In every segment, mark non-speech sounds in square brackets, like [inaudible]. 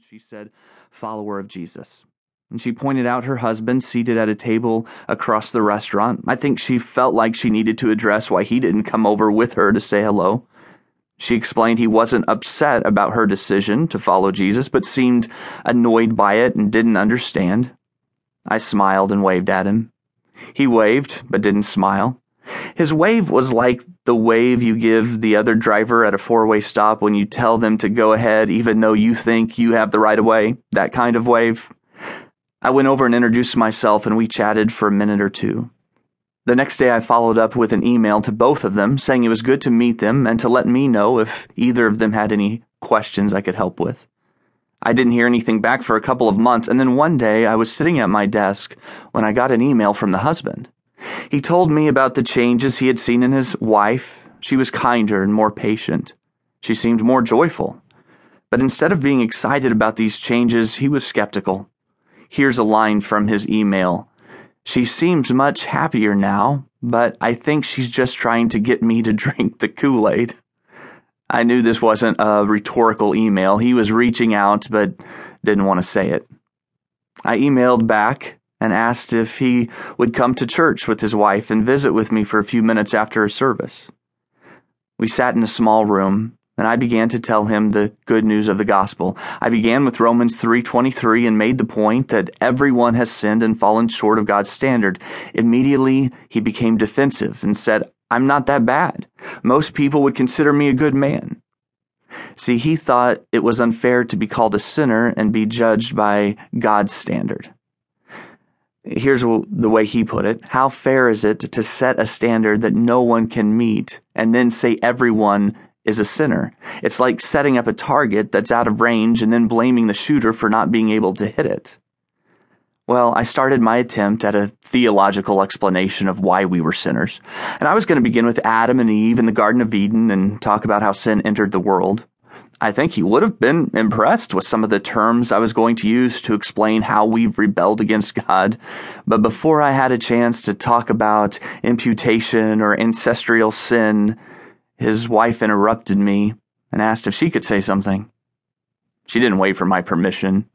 she said, follower of Jesus. And she pointed out her husband seated at a table across the restaurant. I think she felt like she needed to address why he didn't come over with her to say hello. She explained he wasn't upset about her decision to follow Jesus, but seemed annoyed by it and didn't understand. I smiled and waved at him. He waved, but didn't smile. His wave was like the wave you give the other driver at a four way stop when you tell them to go ahead even though you think you have the right of way. That kind of wave. I went over and introduced myself and we chatted for a minute or two. The next day, I followed up with an email to both of them saying it was good to meet them and to let me know if either of them had any questions I could help with. I didn't hear anything back for a couple of months, and then one day I was sitting at my desk when I got an email from the husband. He told me about the changes he had seen in his wife. She was kinder and more patient. She seemed more joyful. But instead of being excited about these changes, he was skeptical. Here's a line from his email she seems much happier now, but I think she's just trying to get me to drink the Kool Aid. I knew this wasn't a rhetorical email. He was reaching out, but didn't want to say it. I emailed back and asked if he would come to church with his wife and visit with me for a few minutes after a service. We sat in a small room, and I began to tell him the good news of the gospel. I began with Romans 3:23 and made the point that everyone has sinned and fallen short of God's standard. Immediately, he became defensive and said, "I'm not that bad. Most people would consider me a good man." See, he thought it was unfair to be called a sinner and be judged by God's standard. Here's the way he put it How fair is it to set a standard that no one can meet and then say everyone is a sinner. It's like setting up a target that's out of range and then blaming the shooter for not being able to hit it. Well, I started my attempt at a theological explanation of why we were sinners. And I was going to begin with Adam and Eve in the Garden of Eden and talk about how sin entered the world. I think he would have been impressed with some of the terms I was going to use to explain how we've rebelled against God. But before I had a chance to talk about imputation or ancestral sin, his wife interrupted me and asked if she could say something. She didn't wait for my permission.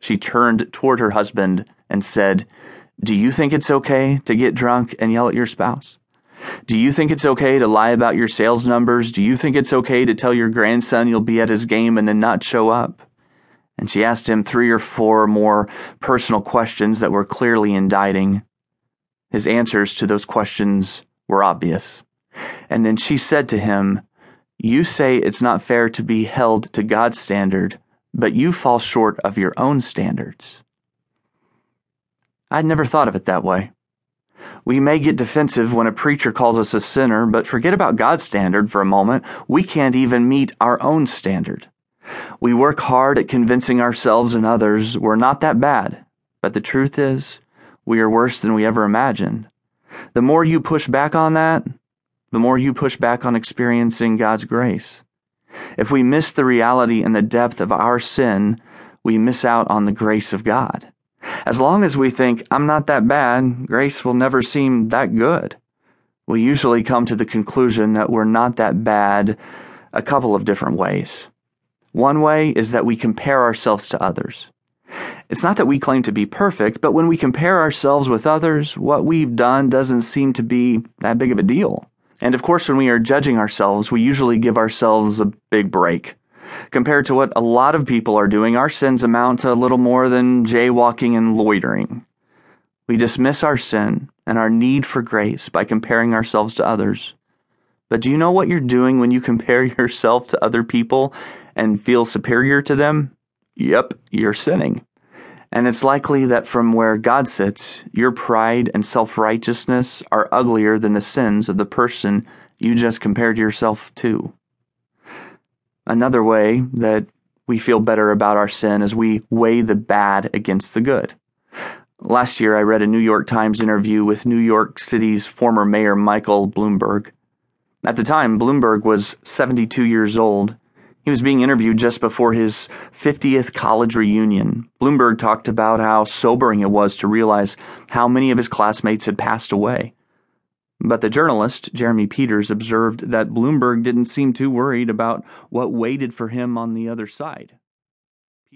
She turned toward her husband and said, Do you think it's okay to get drunk and yell at your spouse? Do you think it's okay to lie about your sales numbers? Do you think it's okay to tell your grandson you'll be at his game and then not show up? And she asked him three or four more personal questions that were clearly indicting. His answers to those questions were obvious. And then she said to him, You say it's not fair to be held to God's standard, but you fall short of your own standards. I'd never thought of it that way. We may get defensive when a preacher calls us a sinner, but forget about God's standard for a moment. We can't even meet our own standard. We work hard at convincing ourselves and others we're not that bad, but the truth is, we are worse than we ever imagined. The more you push back on that, the more you push back on experiencing God's grace. If we miss the reality and the depth of our sin, we miss out on the grace of God. As long as we think, I'm not that bad, grace will never seem that good. We usually come to the conclusion that we're not that bad a couple of different ways. One way is that we compare ourselves to others. It's not that we claim to be perfect, but when we compare ourselves with others, what we've done doesn't seem to be that big of a deal. And of course, when we are judging ourselves, we usually give ourselves a big break. Compared to what a lot of people are doing, our sins amount to a little more than jaywalking and loitering. We dismiss our sin and our need for grace by comparing ourselves to others. But do you know what you're doing when you [laughs] compare yourself to other people and feel superior to them? Yep, you're sinning. And it's likely that from where God sits, your pride and self righteousness are uglier than the sins of the person you just compared yourself to. Another way that we feel better about our sin is we weigh the bad against the good. Last year, I read a New York Times interview with New York City's former mayor Michael Bloomberg. At the time, Bloomberg was 72 years old he was being interviewed just before his 50th college reunion. Bloomberg talked about how sobering it was to realize how many of his classmates had passed away. But the journalist, Jeremy Peters, observed that Bloomberg didn't seem too worried about what waited for him on the other side.